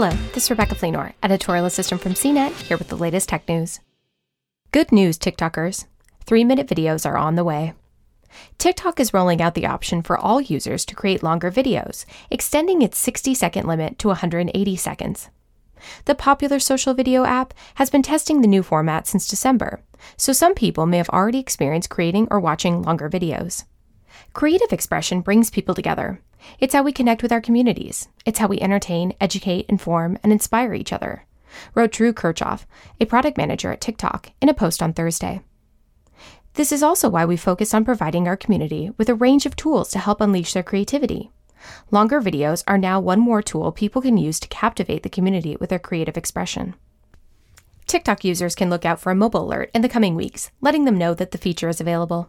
Hello, this is Rebecca Fleenor, editorial assistant from CNET, here with the latest tech news. Good news, TikTokers. Three minute videos are on the way. TikTok is rolling out the option for all users to create longer videos, extending its 60 second limit to 180 seconds. The popular social video app has been testing the new format since December, so some people may have already experienced creating or watching longer videos. Creative expression brings people together. It's how we connect with our communities. It's how we entertain, educate, inform, and inspire each other, wrote Drew Kirchhoff, a product manager at TikTok, in a post on Thursday. This is also why we focus on providing our community with a range of tools to help unleash their creativity. Longer videos are now one more tool people can use to captivate the community with their creative expression. TikTok users can look out for a mobile alert in the coming weeks, letting them know that the feature is available.